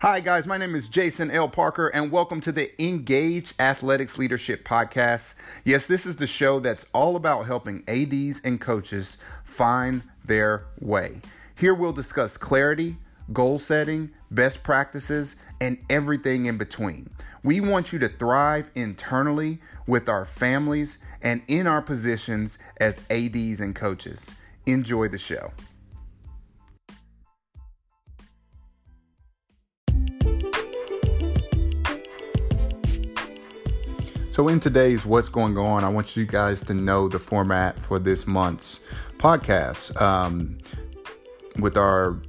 Hi, guys. My name is Jason L. Parker, and welcome to the Engage Athletics Leadership Podcast. Yes, this is the show that's all about helping ADs and coaches find their way. Here we'll discuss clarity, goal setting, best practices, and everything in between. We want you to thrive internally with our families and in our positions as ADs and coaches. Enjoy the show. So, in today's What's Going On, I want you guys to know the format for this month's podcast. Um, with our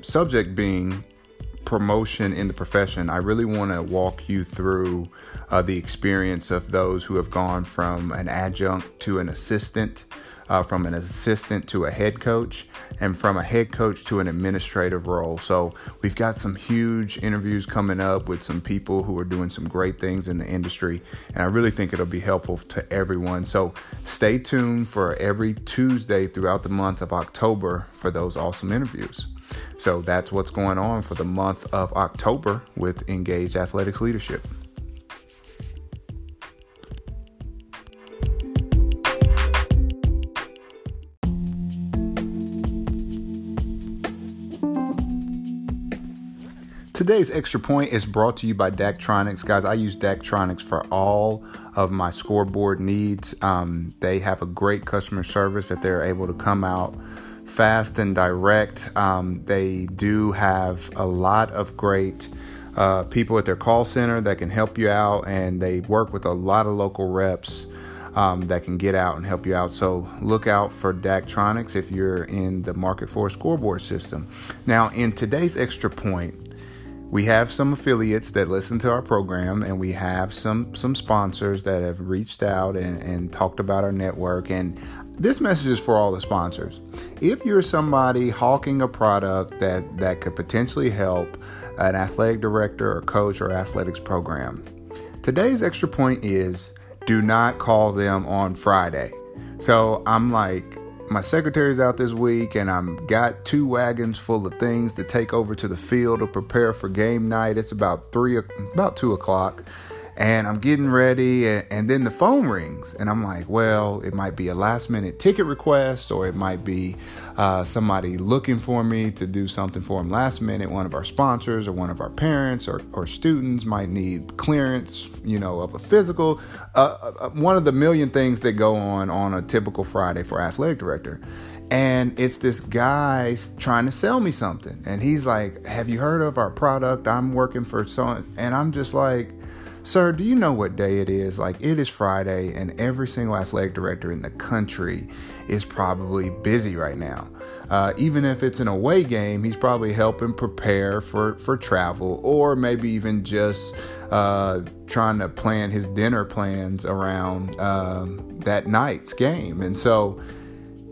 subject being promotion in the profession, I really want to walk you through uh, the experience of those who have gone from an adjunct to an assistant, uh, from an assistant to a head coach, and from a head coach to an administrative role. So, we've got some huge interviews coming up with some people who are doing some great things in the industry, and I really think it'll be helpful to everyone. So, stay tuned for every Tuesday throughout the month of October for those awesome interviews. So, that's what's going on for the month of October with Engage Athletics Leadership. Today's extra point is brought to you by Daktronics. Guys, I use Daktronics for all of my scoreboard needs. Um, they have a great customer service that they're able to come out fast and direct. Um, they do have a lot of great uh, people at their call center that can help you out, and they work with a lot of local reps. Um, that can get out and help you out. So look out for Daktronics if you're in the market for a scoreboard system. Now, in today's extra point, we have some affiliates that listen to our program and we have some some sponsors that have reached out and, and talked about our network. And this message is for all the sponsors. If you're somebody hawking a product that that could potentially help an athletic director or coach or athletics program today's extra point is do not call them on friday. So i'm like my secretary's out this week and I'm got two wagons full of things to take over to the field to prepare for game night. It's about three, about two o'clock, and I'm getting ready, and, and, then the phone rings, and I'm like, well, it might be a last minute ticket request, or it might be uh, somebody looking for me to do something for them last minute. One of our sponsors, or one of our parents, or, or students might need clearance, you know, of a physical. Uh, uh, one of the million things that go on on a typical Friday for athletic director and it's this guy trying to sell me something and he's like have you heard of our product i'm working for so and i'm just like Sir, do you know what day it is? Like, it is Friday, and every single athletic director in the country is probably busy right now. Uh, even if it's an away game, he's probably helping prepare for, for travel, or maybe even just uh, trying to plan his dinner plans around um, that night's game. And so,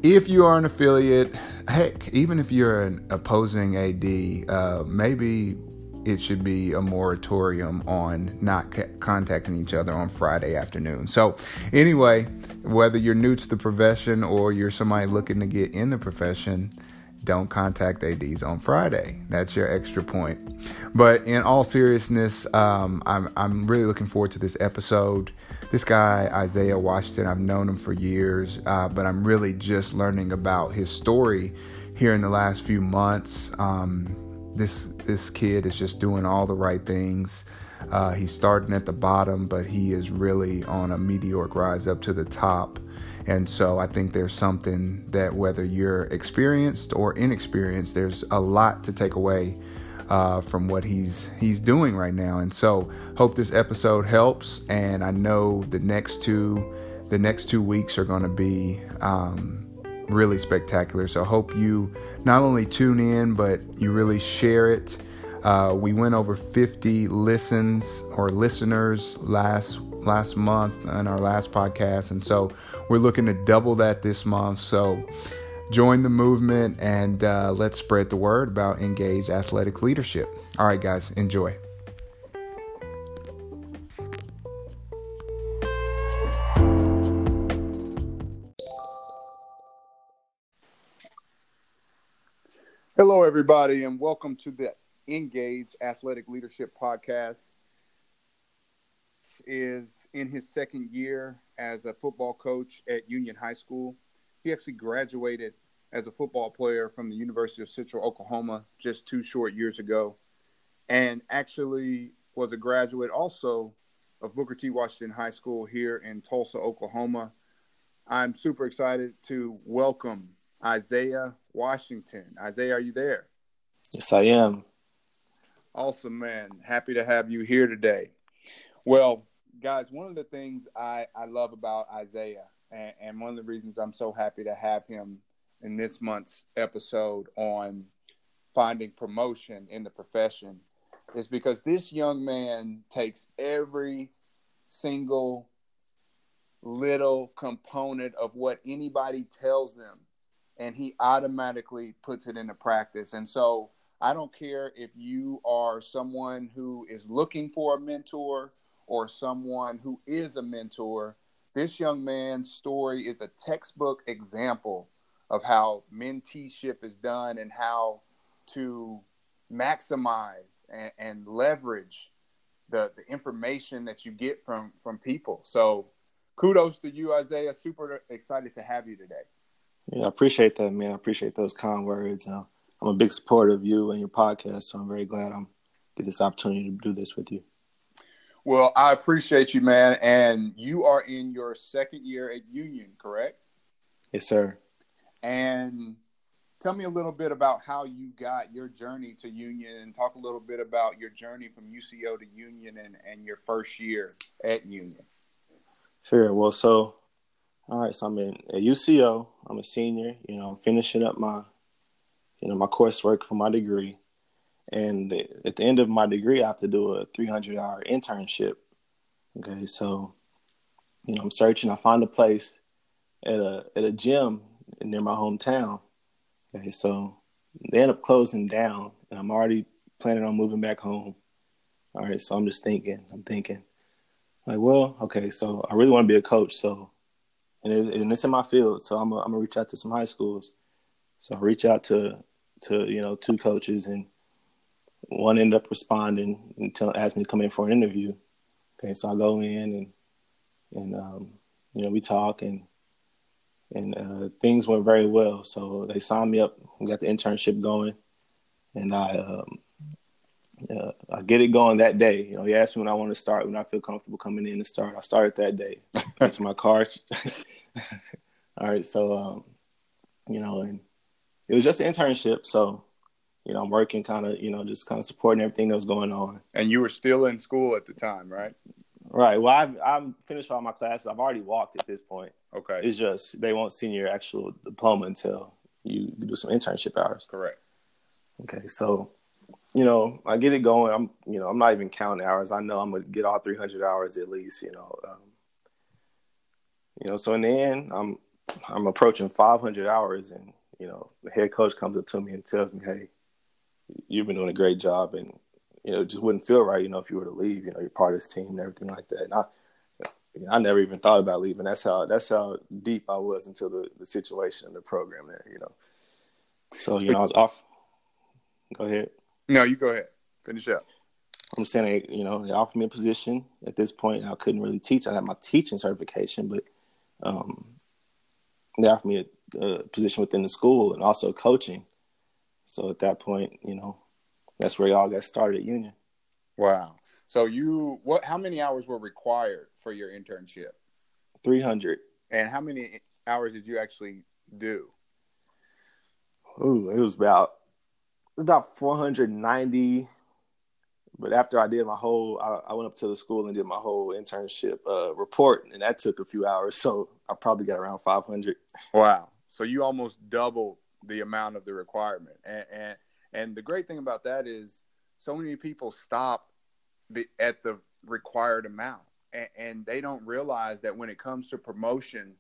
if you are an affiliate, heck, even if you're an opposing AD, uh, maybe it should be a moratorium on not contacting each other on Friday afternoon. So, anyway, whether you're new to the profession or you're somebody looking to get in the profession, don't contact ADs on Friday. That's your extra point. But in all seriousness, um, I'm, I'm really looking forward to this episode. This guy, Isaiah Washington, I've known him for years, uh, but I'm really just learning about his story here in the last few months. Um, this this kid is just doing all the right things. Uh, he's starting at the bottom, but he is really on a meteoric rise up to the top. And so I think there's something that whether you're experienced or inexperienced, there's a lot to take away uh, from what he's he's doing right now. And so hope this episode helps. And I know the next two the next two weeks are going to be um, really spectacular. So I hope you not only tune in, but you really share it. Uh, we went over 50 listens or listeners last last month on our last podcast, and so we're looking to double that this month. So join the movement and uh, let's spread the word about engaged athletic leadership. All right, guys, enjoy. Everybody, and welcome to the Engage Athletic Leadership Podcast is in his second year as a football coach at Union High School. He actually graduated as a football player from the University of Central Oklahoma just two short years ago, and actually was a graduate also of Booker T. Washington High School here in Tulsa, Oklahoma. I'm super excited to welcome Isaiah Washington. Isaiah, are you there? Yes, I am. Awesome, man. Happy to have you here today. Well, guys, one of the things I, I love about Isaiah, and, and one of the reasons I'm so happy to have him in this month's episode on finding promotion in the profession, is because this young man takes every single little component of what anybody tells them and he automatically puts it into practice. And so I don't care if you are someone who is looking for a mentor or someone who is a mentor. This young man's story is a textbook example of how menteeship is done and how to maximize and, and leverage the, the information that you get from from people. So kudos to you, Isaiah. Super excited to have you today. Yeah, I appreciate that, man. I appreciate those kind words. Uh, I'm a big supporter of you and your podcast, so I'm very glad I'm get this opportunity to do this with you. Well, I appreciate you, man. And you are in your second year at Union, correct? Yes, sir. And tell me a little bit about how you got your journey to Union and talk a little bit about your journey from UCO to Union and, and your first year at Union. Sure. Well, so all right, so I'm in at UCO. I'm a senior. You know, I'm finishing up my, you know, my coursework for my degree, and at the end of my degree, I have to do a 300 hour internship. Okay, so, you know, I'm searching. I find a place at a at a gym near my hometown. Okay, so they end up closing down, and I'm already planning on moving back home. All right, so I'm just thinking. I'm thinking, like, well, okay, so I really want to be a coach, so and, it, and it's in my field. So I'm, gonna reach out to some high schools. So I reach out to to you know two coaches, and one ended up responding and tell, asked me to come in for an interview. Okay, so I go in and and um, you know we talk and and uh, things went very well. So they signed me up. We got the internship going, and I um, uh, I get it going that day. You know, he asked me when I want to start, when I feel comfortable coming in to start. I started that day. Went to my car. All right, so um, you know, and it was just an internship, so you know, I'm working kind of, you know, just kind of supporting everything that was going on. And you were still in school at the time, right? Right. Well, I've I'm finished all my classes. I've already walked at this point. Okay. It's just they won't send your actual diploma until you do some internship hours. Correct. Okay, so you know, I get it going. I'm, you know, I'm not even counting hours. I know I'm gonna get all 300 hours at least. You know, um, you know. So in the end, I'm, I'm approaching 500 hours, and you know, the head coach comes up to me and tells me, "Hey, you've been doing a great job, and you know, it just wouldn't feel right, you know, if you were to leave. You know, you're part of this team and everything like that." And I, I never even thought about leaving. That's how that's how deep I was into the the situation and the program there. You know, so you know, I was off. Go ahead. No, you go ahead. Finish up. I'm saying, you know, they offered me a position. At this point, I couldn't really teach. I had my teaching certification, but um, they offered me a, a, position within the school and also coaching. So at that point, you know, that's where y'all got started at Union. Wow. So you, what? How many hours were required for your internship? Three hundred. And how many hours did you actually do? Ooh, it was about about 490. But after I did my whole, I, I, went up to the school and did my whole internship uh, report, and that took a few hours. So I probably got around 500. Wow! So you almost double the amount of the requirement, and and, and the great thing about that is so many people stop at the required amount, and, and they don't realize that when it comes to promotion,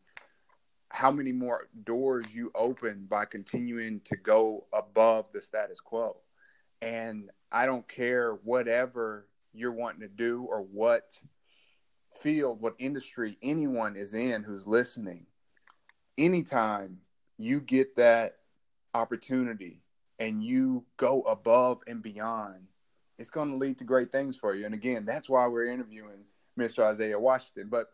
how many more doors you open by continuing to go above the status quo. And I don't care whatever you're wanting to do or what field, what industry anyone is in who's listening. Anytime you get that opportunity and you go above and beyond, it's going to lead to great things for you. And again, that's why we're interviewing Mr. Isaiah Washington. But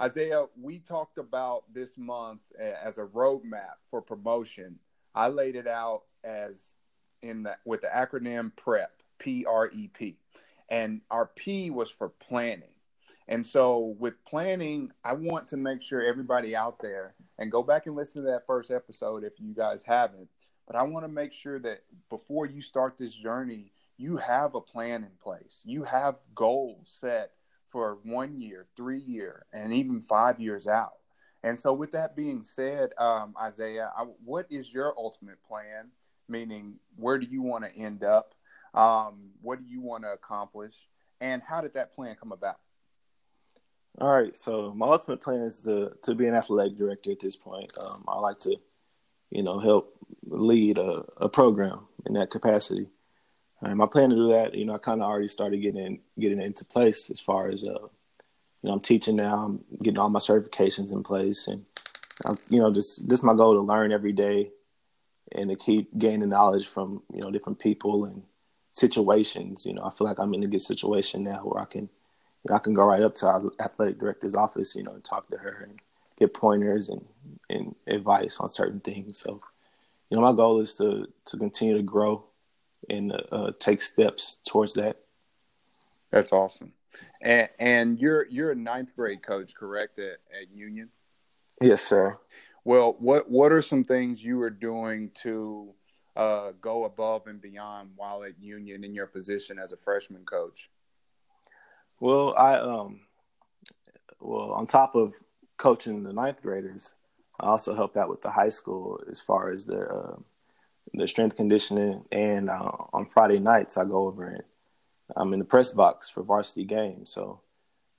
Isaiah, we talked about this month as a roadmap for promotion. I laid it out as in the with the acronym PREP, P R E P. And our P was for planning. And so with planning, I want to make sure everybody out there and go back and listen to that first episode if you guys haven't. But I want to make sure that before you start this journey, you have a plan in place. You have goals set for one year, three year, and even five years out. And so, with that being said, um, Isaiah, I, what is your ultimate plan? Meaning, where do you want to end up? Um, what do you want to accomplish? And how did that plan come about? All right. So, my ultimate plan is to to be an athletic director at this point. Um, I like to, you know, help lead a, a program in that capacity. And my plan to do that, you know, I kind of already started getting in, getting into place as far as, uh, you know, I'm teaching now. I'm getting all my certifications in place, and I'm, you know, just this my goal to learn every day, and to keep gaining knowledge from you know different people and situations. You know, I feel like I'm in a good situation now where I can, you know, I can go right up to our athletic director's office, you know, and talk to her and get pointers and and advice on certain things. So, you know, my goal is to to continue to grow and uh, take steps towards that. That's awesome. And, and you're you're a ninth grade coach, correct? At, at Union. Yes, sir. Well, what what are some things you are doing to uh, go above and beyond while at Union in your position as a freshman coach? Well, I um, well on top of coaching the ninth graders, I also help out with the high school as far as their uh, the strength conditioning, and uh, on Friday nights I go over and I'm in the press box for varsity games. So,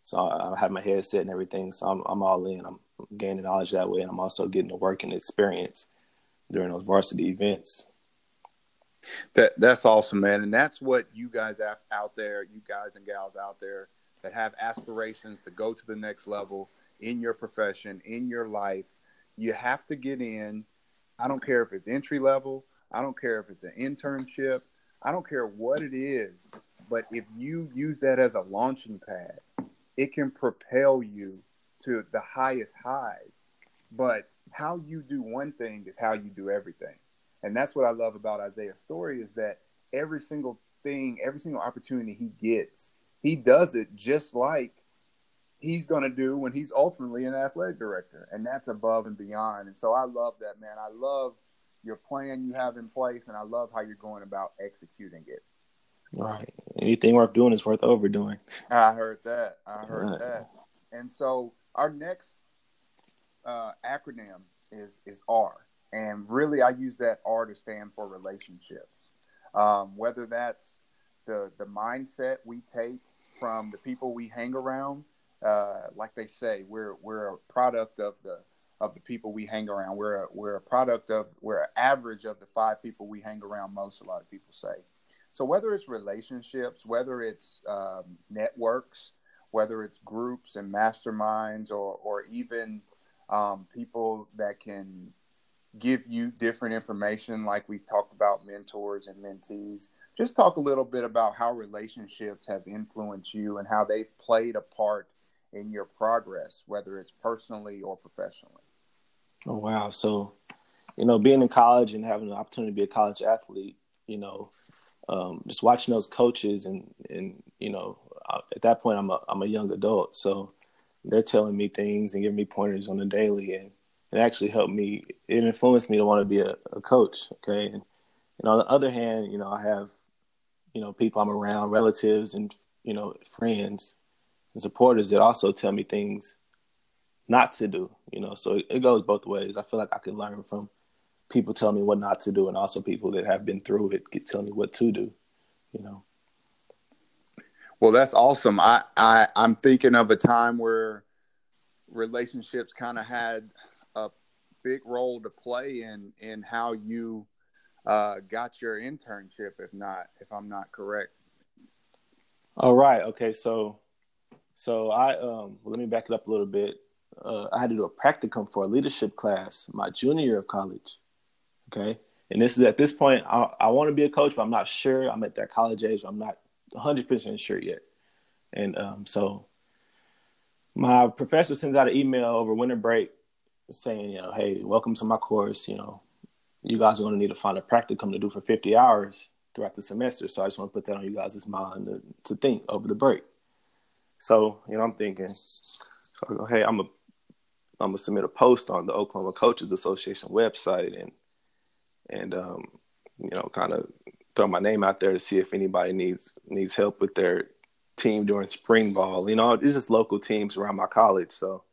so I, have my headset and everything. So I'm I'm all in. I'm gaining knowledge that way, and I'm also getting to work and experience during those varsity events. That that's awesome, man, and that's what you guys out there, you guys and gals out there that have aspirations to go to the next level in your profession, in your life. You have to get in. I don't care if it's entry level. I don't care if it's an internship. I don't care what it is. But if you use that as a launching pad, it can propel you to the highest highs. But how you do one thing is how you do everything. And that's what I love about Isaiah's story is that every single thing, every single opportunity he gets, he does it just like he's going to do when he's ultimately an athletic director. And that's above and beyond. And so I love that, man. I love your plan you have in place, and I love how you're going about executing it. Right. Anything worth doing is worth overdoing. I heard that. I heard right. that. And so our next uh, acronym is is R, and really I use that R to stand for relationships. Um, whether that's the the mindset we take from the people we hang around, uh, like they say, we're we're a product of the of the people we hang around. We're a, we're a product of we're an average of the five people we hang around most. A lot of people say. So whether it's relationships, whether it's um, networks, whether it's groups and masterminds, or or even um, people that can give you different information, like we talked about mentors and mentees. Just talk a little bit about how relationships have influenced you and how they've played a part in your progress, whether it's personally or professionally. Oh wow! So, you know, being in college and having the opportunity to be a college athlete, you know, um, just watching those coaches and and you know, uh, at that point I'm a I'm a young adult, so they're telling me things and giving me pointers on the daily, and it actually helped me. It influenced me to want to be a, a coach. Okay, and, and on the other hand, you know, I have you know people I'm around, relatives and you know friends and supporters that also tell me things not to do, you know. So it, it goes both ways. I feel like I can learn from people telling me what not to do, and also people that have been through it get tell me what to do, you know. Well, that's awesome. I, I I'm thinking of a time where relationships kind of had a big role to play in in how you uh, got your internship. If not, if I'm not correct. All right. Okay. So, so I um, let me back it up a little bit uh, I had to do a practicum for a leadership class my junior year of college. Okay. And this is at this point, I, I want to be a coach, but I'm not sure. I'm at that college age. I'm not 100% sure yet. And um, so my professor sends out an email over winter break saying, you know, hey, welcome to my course. You know, you guys are going to need to find a practicum to do for 50 hours throughout the semester. So I just want to put that on you guys' mind to, to think over the break. So, you know, I'm thinking, so I go, hey, I'm a I'm gonna submit a post on the Oklahoma Coaches Association website and and um, you know, kind of throw my name out there to see if anybody needs needs help with their team during spring ball. You know, it's just local teams around my college. So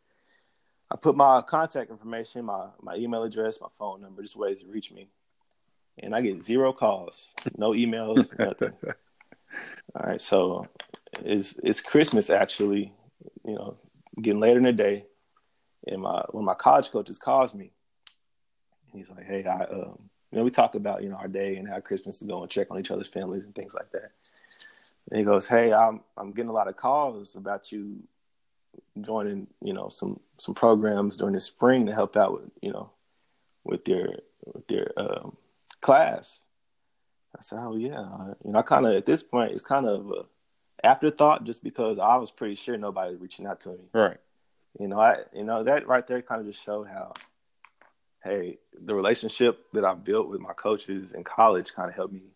I put my contact information, my my email address, my phone number, just ways to reach me. And I get zero calls, no emails, nothing. All right, so it's it's Christmas actually, you know, getting later in the day, and my one of my college coaches calls me. And he's like, "Hey, I um, you know, we talk about you know our day and how Christmas is going, check on each other's families and things like that." And he goes, "Hey, I'm I'm getting a lot of calls about you joining, you know, some some programs during the spring to help out with, you know, with your with your um, class." I said, "Oh yeah," you know, I kind of at this point it's kind of a afterthought just because I was pretty sure nobody was reaching out to me. Right. You know, I you know that right there kind of just showed how, hey, the relationship that I built with my coaches in college kind of helped me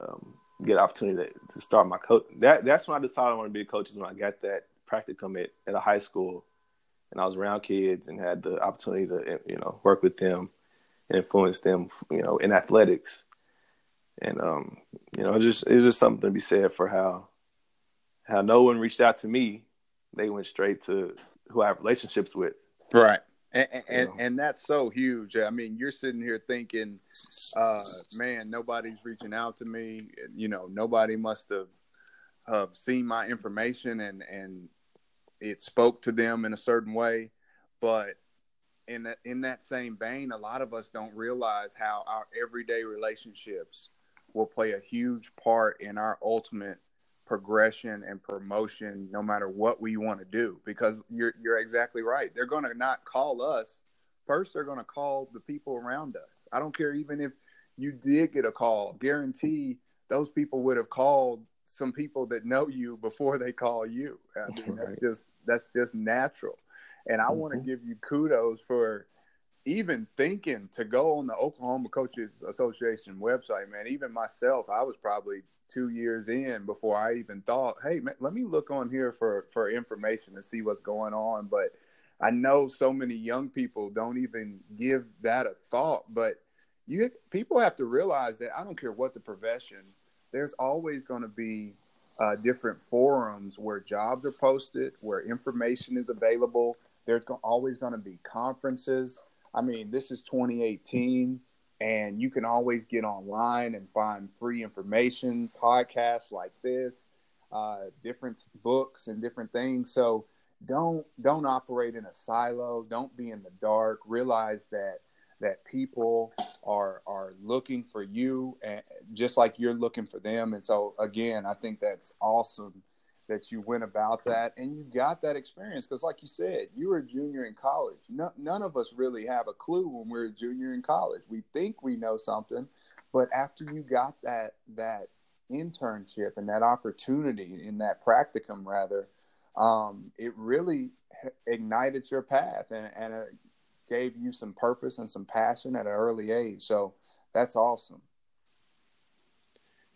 um, get opportunity to, to, start my coach. That that's when I decided I want to be a coach. Is when I got that practicum at, at a high school, and I was around kids and had the opportunity to you know work with them and influence them, you know, in athletics. And um, you know, just it's just something to be said for how how no one reached out to me. They went straight to who I have relationships with. Right. And, and, and, that's so huge. I mean, you're sitting here thinking, uh, man, nobody's reaching out to me. You know, nobody must have have seen my information and and it spoke to them in a certain way. But in that in that same vein, a lot of us don't realize how our everyday relationships will play a huge part in our ultimate progression and promotion no matter what we want to do because you're you're exactly right. They're going to not call us. First they're going to call the people around us. I don't care even if you did get a call. Guarantee those people would have called some people that know you before they call you. I mean, that's just that's just natural. And I mm-hmm. want to give you kudos for even thinking to go on the Oklahoma Coaches Association website, man. Even myself, I was probably two years in before I even thought, hey, man, let me look on here for for information to see what's going on. But I know so many young people don't even give that a thought. But you people have to realize that I don't care what the profession, there's always going to be uh, different forums where jobs are posted, where information is available. There's always going to be conferences. I mean, this is 2018 and you can always get online and find free information, podcasts like this, uh, different books and different things. So don't don't operate in a silo. Don't be in the dark. Realize that that people are are looking for you, and just like you're looking for them. And so again, I think that's awesome that you went about that and you got that experience because like you said you were a junior in college. No, none of us really have a clue when we're a junior in college. We think we know something but after you got that that internship and that opportunity in that practicum rather um, it really ignited your path and, and it gave you some purpose and some passion at an early age. So that's awesome.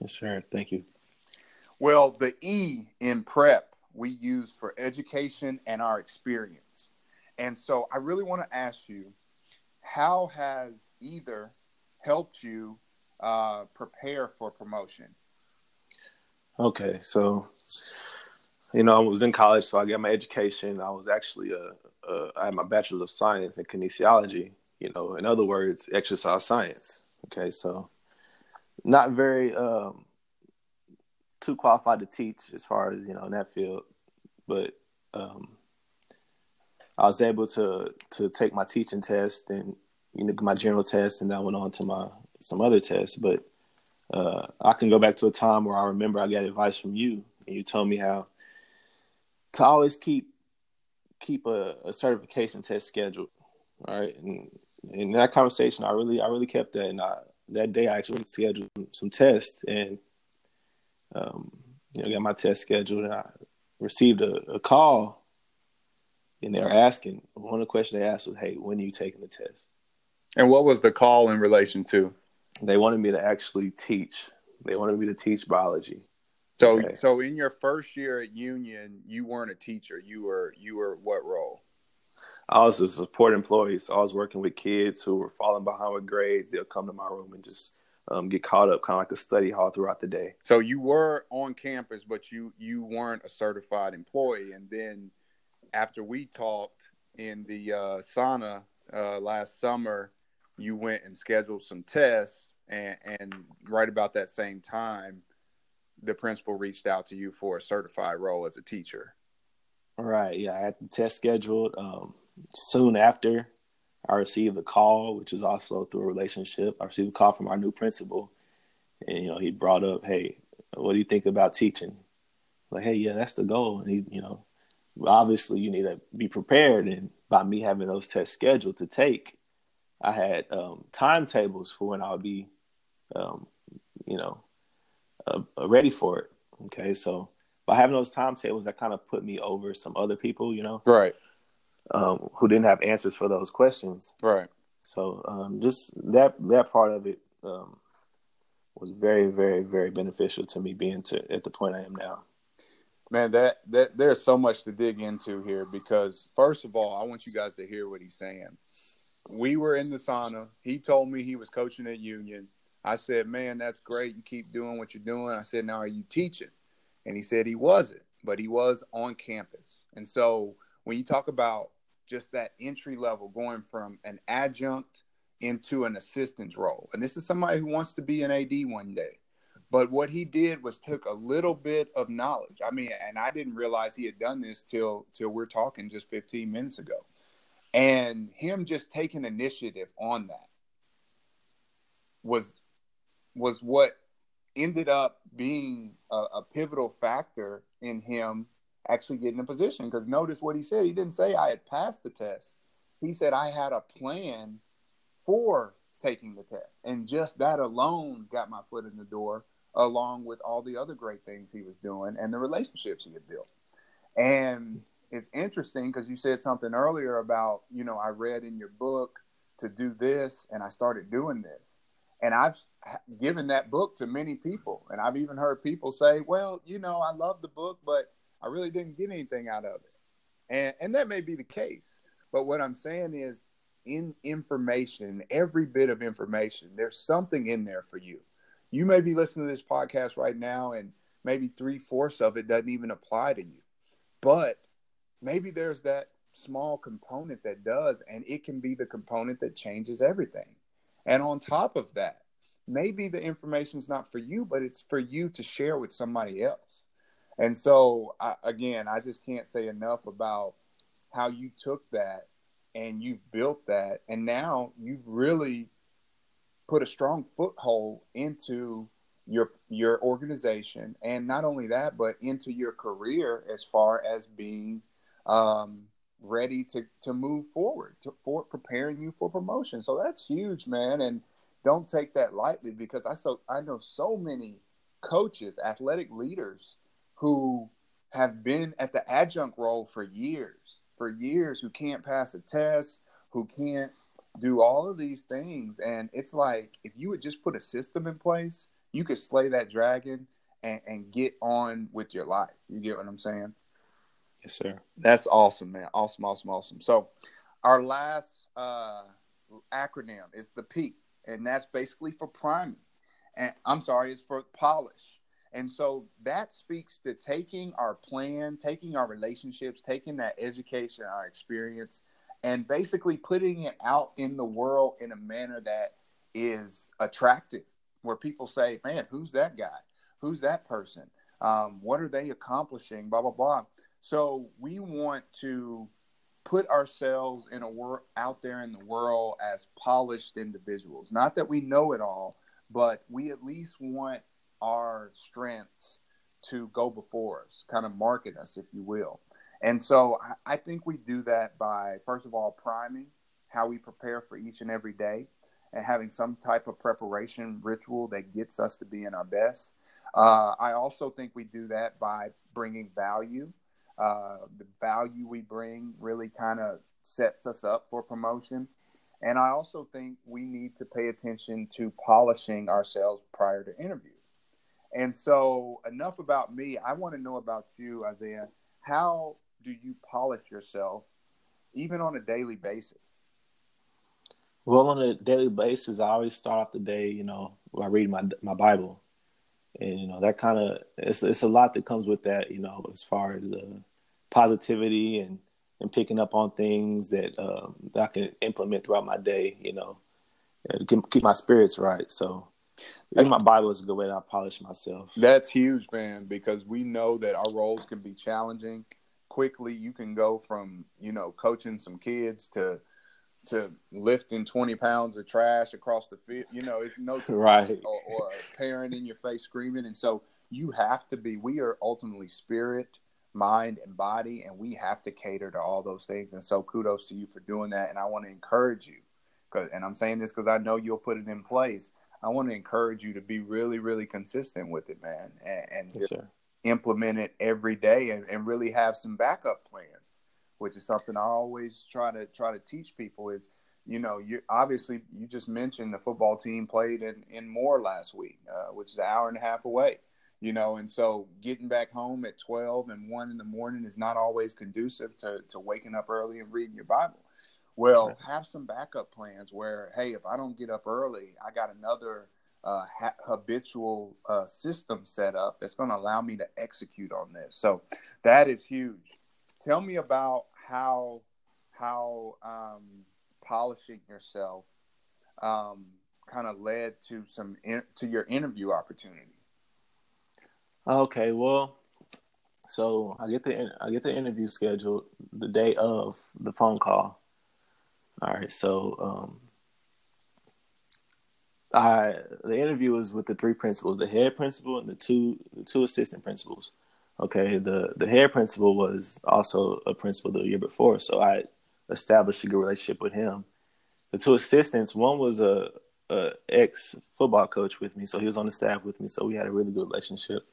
Yes sir. Thank you well, the E in prep we use for education and our experience. And so I really want to ask you how has either helped you uh, prepare for promotion? Okay, so you know, I was in college, so I got my education. I was actually a, a I had my bachelor of science in kinesiology. You know, in other words, exercise science. Okay, so not very um, too qualified to teach as far as you know in that field, but um, I was able to to take my teaching test and you know my general test, and I went on to my some other tests. But uh, I can go back to a time where I remember I got advice from you, and you told me how to always keep keep a, a certification test scheduled. All right, and in that conversation, I really, I really kept that. And I, that day, I actually scheduled some tests and, um, you know, got my test scheduled, and I received a, a call, and they were asking. One of the questions they asked was, "Hey, when are you taking the test?" And what was the call in relation to? They wanted me to actually teach. They wanted me to teach biology. So, okay. so in your first year at Union, you weren't a teacher. You were, you were what role? I was a support employee. So I was working with kids who were falling behind with grades. They'll come to my room and just um, get caught up, kind of like a study hall throughout the day. So you were on campus, but you you weren't a certified employee. And then after we talked in the uh, sauna uh, last summer, you went and scheduled some tests, and, and right about that same time, the principal reached out to you for a certified role as a teacher. All right. Yeah, I had the test scheduled. Um, soon after, I received a call, which was also through a relationship. I received a call from our new principal, and you know he brought up, "Hey, what do you think about teaching?" Like, "Hey, yeah, that's the goal." And he, you know, obviously you need to be prepared. And by me having those tests scheduled to take, I had um, timetables for when I would be, um, you know, uh, ready for it. Okay, so by having those timetables, that kind of put me over some other people, you know, right um, who didn't have answers for those questions. Right. So um, just that that part of it um, was very, very, very beneficial to me being to at the point I am now. Man, that that there's so much to dig into here because first of all, I want you guys to hear what he's saying. We were in the sauna. He told me he was coaching at Union. I said, "Man, that's great. You keep doing what you're doing." I said, "Now are you teaching?" And he said he wasn't, but he was on campus. And so when you talk about just that entry level going from an adjunct into an assistant's role. And this is somebody who wants to be an AD one day. But what he did was took a little bit of knowledge. I mean, and I didn't realize he had done this till till we're talking just 15 minutes ago. And him just taking initiative on that was was what ended up being a, a pivotal factor in him actually get in a position. Because notice what he said. He didn't say I had passed the test. He said I had a plan for taking the test. And just that alone got my foot in the door, along with all the other great things he was doing and the relationships he had built. And it's interesting because you said something earlier about, you know, I read in your book to do this and I started doing this. And I've given that book to many people. And I've even heard people say, well, you know, I love the book, but I really didn't get anything out of it. And and that may be the case. But what I'm saying is in information, every bit of information, there's something in there for you. You may be listening to this podcast right now and maybe three fourths of it doesn't even apply to you. But maybe there's that small component that does, and it can be the component that changes everything. And on top of that, maybe the information is not for you, but it's for you to share with somebody else. And so, I, again, I just can't say enough about how you took that and you've built that, and now you've really put a strong foothold into your your organization, and not only that, but into your career as far as being um, ready to to move forward, to, for preparing you for promotion. So that's huge, man, and don't take that lightly because I so I know so many coaches, athletic leaders who have been at the adjunct role for years, for years, who can't pass a test, who can't do all of these things. And it's like if you would just put a system in place, you could slay that dragon and, and get on with your life. You get what I'm saying? Yes, sir. That's awesome, man. Awesome, awesome, awesome. So, our last uh, acronym is the P, and that's basically for priming. And I'm sorry, it's for polish. And so that speaks to taking our plan, taking our relationships, taking that education, our experience, and basically putting it out in the world in a manner that is attractive, where people say, man, who's that guy? Who's that person? Um, what are they accomplishing? Blah, blah, blah. So we want to put ourselves in a world out there in the world as polished individuals. Not that we know it all, but we at least want our strengths to go before us, kind of market us, if you will. And so I, think we do that by, first of all, priming. how we prepare for each and every day and having some type of preparation ritual that gets us to be in our best. Uh, I also think we do that by bringing value. Uh, the value we bring really kind of sets us up for promotion. And I also think we need to pay attention to polishing ourselves prior to interviews. And so, enough about me. I want to know about you, Isaiah. How do you polish yourself, even on a daily basis? Well, on a daily basis, I always start off the day, you know, I read my my Bible, and you know that kind of it's it's a lot that comes with that, you know, as far as uh, positivity and and picking up on things that um, that I can implement throughout my day, you know, keep my spirits right. So, reading my Bible is a good way to polish myself. That's huge, man, because we know that our roles can be challenging. Quickly, you can go from you know coaching some kids to to lifting 20 pounds of trash across the field. You know, it's no right or, or a parent in your face screaming. And so you have to be, we are ultimately spirit, mind, and body, and we have to cater to all those things. And so kudos to you for doing that. And I want to encourage you, because, and I'm saying this because I know you'll put it in place. I want to encourage you to be really, really consistent with it, man, and, and yes, just implement it every day and, and really have some backup plans which is something I always try to try to teach people is you know you obviously you just mentioned the football team played in in Moore last week, uh, which is an hour and a half away. You know, and so getting back home at twelve and one in the morning is not always conducive to to waking up early and reading your Bible. Well, have some backup plans where, hey, if I don't get up early, I got another uh, ha- habitual uh, system set up that's going to allow me to execute on this. So that is huge. Tell me about how how um, polishing yourself um, kind of led to some in, to your interview opportunity. Okay, well, so I get the I get the interview scheduled the day of the phone call. All right, so um, I the interview was with the three principals, the head principal and the two the two assistant principals. Okay, the the head principal was also a principal the year before, so I established a good relationship with him. The two assistants, one was a, a ex football coach with me, so he was on the staff with me, so we had a really good relationship.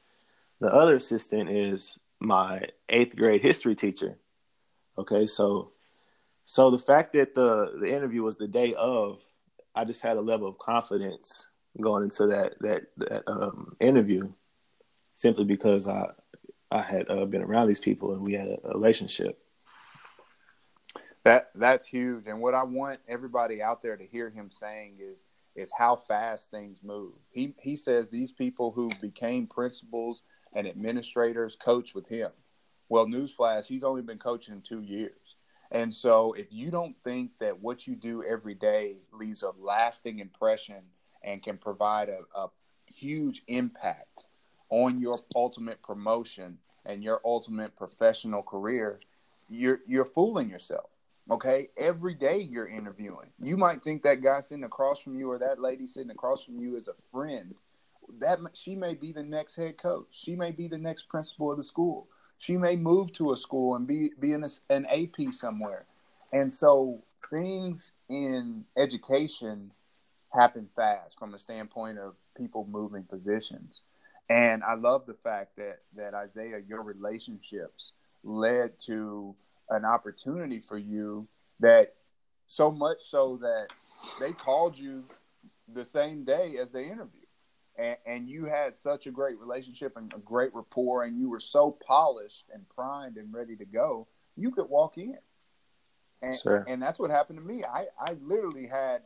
The other assistant is my eighth grade history teacher. Okay, so so the fact that the the interview was the day of, I just had a level of confidence going into that that that um, interview, simply because I I had uh, been around these people and we had a, a relationship. That that's huge, and what I want everybody out there to hear him saying is is how fast things move. He he says these people who became principals and administrators coach with him. Well, newsflash, he's only been coaching two years. And so if you don't think that what you do every day leaves a lasting impression and can provide a, a huge impact on your ultimate promotion and your ultimate professional career, you're you're fooling yourself. Okay, every day you're interviewing. You might think that guy sitting across from you or that lady sitting across from you is a friend. That she may be the next head coach. She may be the next principal of the school. She may move to a school and be be an, an AP somewhere. And so things in education happen fast from the standpoint of people moving positions. And I love the fact that that Isaiah, your relationships led to an opportunity for you that so much so that they called you the same day as they interviewed. And, and you had such a great relationship and a great rapport, and you were so polished and primed and ready to go, you could walk in. And, sure. and that's what happened to me. I, I literally had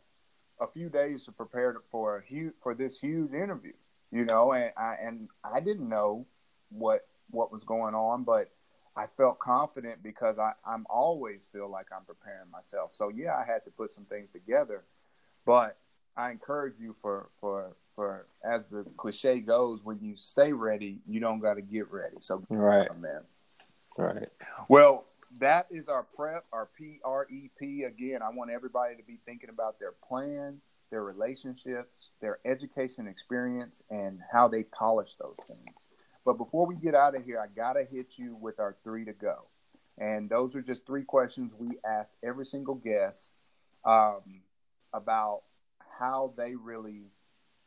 a few days to prepare for a huge, for this huge interview you know, and I and I didn't know what what was going on, but I felt confident because I I'm always feel like I'm preparing myself. So yeah, I had to put some things together, but I encourage you for for for as the cliche goes, when you stay ready, you don't got to get ready. So right, on, man. Right. Well, that is our prep, our P R E P. Again, I want everybody to be thinking about their plan their relationships, their education experience, and how they polish those things. But before we get out of here, I got to hit you with our three to go. And those are just three questions we ask every single guest. um, about how they really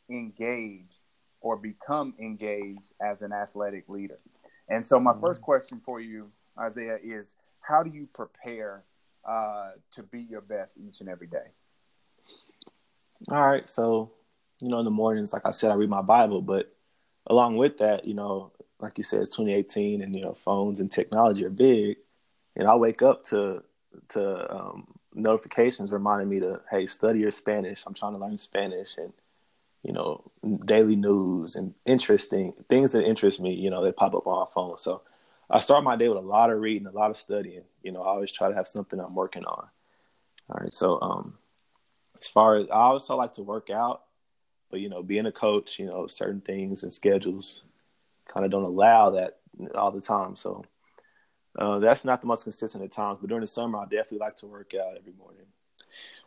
engage or become engaged as an athletic leader. And so, my mm-hmm. first question for you, Isaiah, is how do you prepare uh, to be your best each and every day? All right. So, you know, in the mornings, like I said, I read my Bible, but along with that, you know, like you said, it's 2018 and, you know, phones and technology are big. And I wake up to, to um, notifications reminding me to, hey, study your Spanish. I'm trying to learn Spanish. And, you know, daily news and interesting things that interest me, you know, they pop up on my phone. So I start my day with a lot of reading, a lot of studying. You know, I always try to have something I'm working on. All right. So, um, as far as I also like to work out, but you know, being a coach, you know, certain things and schedules kind of don't allow that all the time. So, uh, that's not the most consistent at times, but during the summer, I definitely like to work out every morning.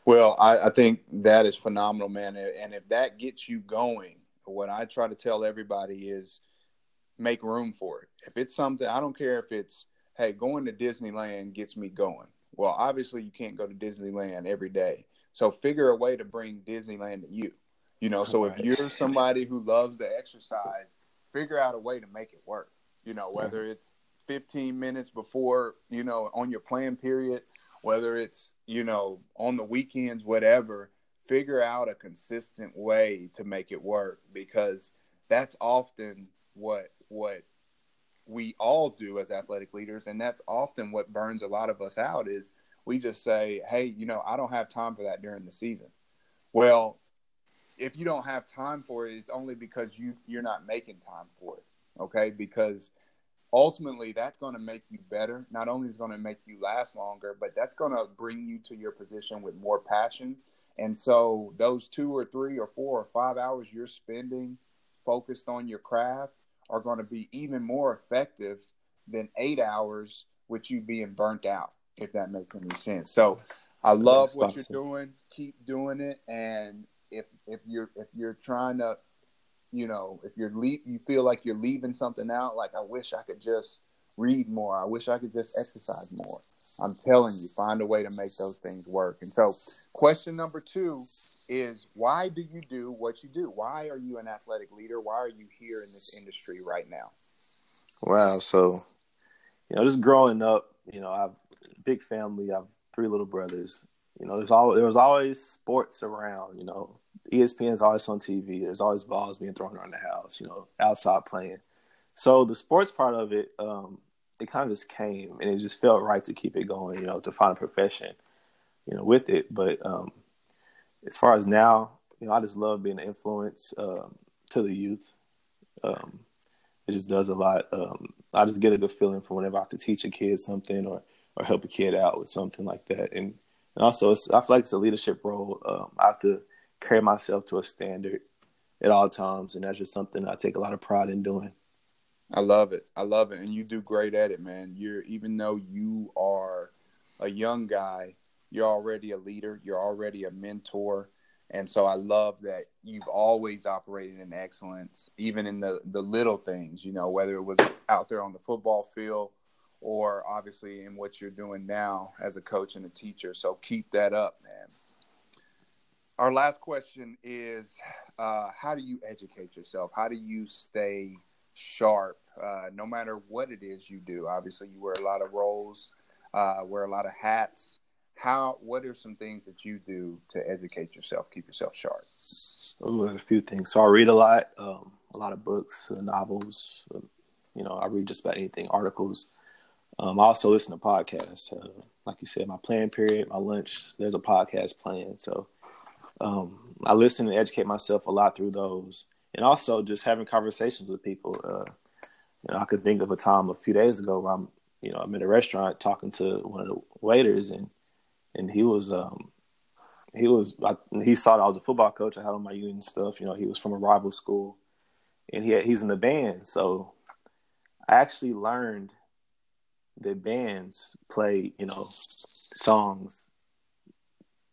Well, I, I think that is phenomenal, man. And if that gets you going, what I try to tell everybody is make room for it. If it's something, I don't care if it's, hey, going to Disneyland gets me going. Well, obviously, you can't go to Disneyland every day. So figure a way to bring Disneyland to you. You know, so right. if you're somebody who loves the exercise, figure out a way to make it work. You know, whether it's 15 minutes before, you know, on your plan period whether it's you know on the weekends whatever figure out a consistent way to make it work because that's often what what we all do as athletic leaders. And that's often what burns a lot of us out is we just say hey you know i don't have time for that during the season. Well if you don't have time for it it's only because you you're not making time for it okay? Because ultimately that's going to make you better. Not only is going to make you last longer, but that's going to bring you to your position with more passion. And so those two or three or four or five hours you're spending focused on your craft are going to be even more effective than eight hours with you being burnt out, if that makes any sense. So I love what you're doing. Keep doing it. And if if you're if you're trying to you know, if you're le- you feel like you're leaving something out, like I wish I could just read more. I wish I could just exercise more. I'm telling you, find a way to make those things work. And so, question number two is why do you do what you do? Why are you an athletic leader? Why are you here in this industry right now? Wow. So, you know, just growing up, you know, I've big family. I have three little brothers. You know, there's always there was always sports around. You know, ESPN is always on TV. There's always balls being thrown around the house, you know, outside playing. So the sports part of it, um, it kind of just came and it just felt right to keep it going, you know, to find a profession, you know, with it. But um, as far as now, you know, I just love being an influence um, to the youth. Um, it just does a lot. Um, I just get a good feeling from whenever I have to teach a kid something or, or help a kid out with something like that. And, and also, I feel like it's a leadership role. Um, I have to – carry myself to a standard at all times, and that's just something I take a lot of pride in doing. I love it. I love it, and you do great at it, man. You're even though you are a young guy, you're already a leader. You're already a mentor, and so I love that you've always operated in excellence, even in the the little things. You know, whether it was out there on the football field or obviously in what you're doing now as a coach and a teacher. So keep that up, man our last question is uh, how do you educate yourself? How do you stay sharp uh, no matter what it is you do? Obviously you wear a lot of roles uh, wear a lot of hats. How what are some things that you do to educate yourself keep yourself sharp? Ooh, a few things. So i read a lot um, a lot of books uh, novels uh, you know i read just about anything articles. Um, i also listen to podcasts. Uh, like you said my plan period my lunch there's a podcast playing so um, I listen and educate myself a lot through those, and also just having conversations with people. Uh, you know, I could think of a time a few days ago where I'm, you know, I'm in a restaurant talking to one of the waiters, and and he was, um, he was, I, he saw that I was a football coach. I had on my union stuff. You know, he was from a rival school, and he had, he's in the band. So I actually learned that bands play, you know, songs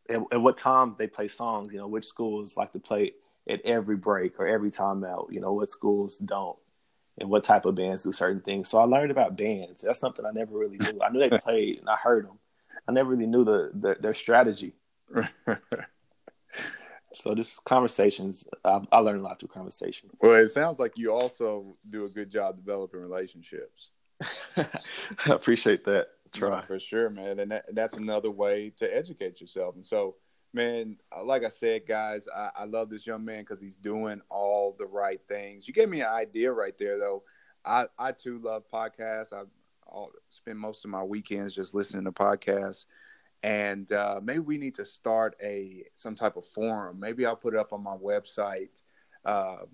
at, at what time they play songs. You know, which schools like to play at every break or every timeout. You know, what schools don't, and what type of bands do certain things. So I learned about bands. That's something I never really knew. I knew they played and I heard them. I never really knew the, the their strategy. so this conversations, I, I learned a lot through conversations. Well, it sounds like you also do a good job developing relationships. I appreciate that. Try for sure, man, and that, that's another way to educate yourself. And so, man, like I said, guys, I, I love this young man because he's doing all the right things. You gave me an idea right there, though. I I too love podcasts. I I'll spend most of my weekends just listening to podcasts and uh, maybe we need to start a some type of forum. Maybe I'll put it up on my website, um,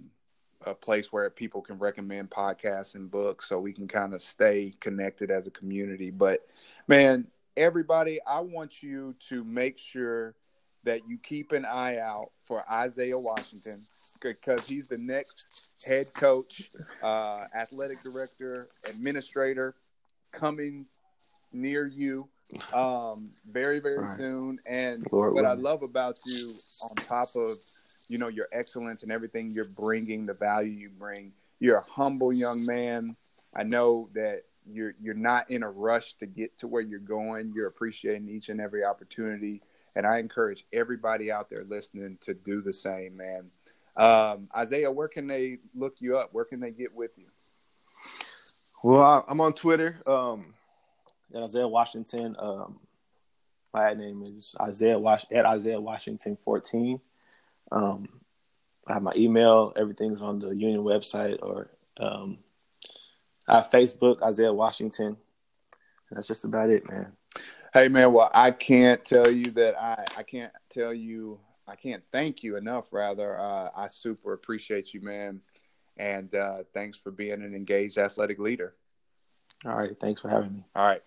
a place where people can recommend podcasts and books, so we can kind of stay connected as a community. But man, everybody, I want you to make sure that you keep an eye out for Isaiah Washington because he's the next head coach, uh, athletic director, administrator coming near you um, very very right. soon. And Lord what I love about you, on top of you know your excellence and everything you're bringing, the value you bring, you're a humble young man. I know that you're you're not in a rush to get to where you're going. You're appreciating each and every opportunity, and I encourage everybody out there listening to do the same, man. Um, Isaiah, where can they look you up? Where can they get with you? Well, I'm on Twitter. Um, Isaiah Washington. Um, my name is Isaiah Wash at Isaiah Washington 14. Um, I have my email. Everything's on the union website or um, I have Facebook, Isaiah Washington. That's just about it, man. Hey man, well I can't tell you that I I can't tell you I can't thank you enough. Rather, uh, I super appreciate you, man, and uh, thanks for being an engaged athletic leader. All right, thanks for having me. All right.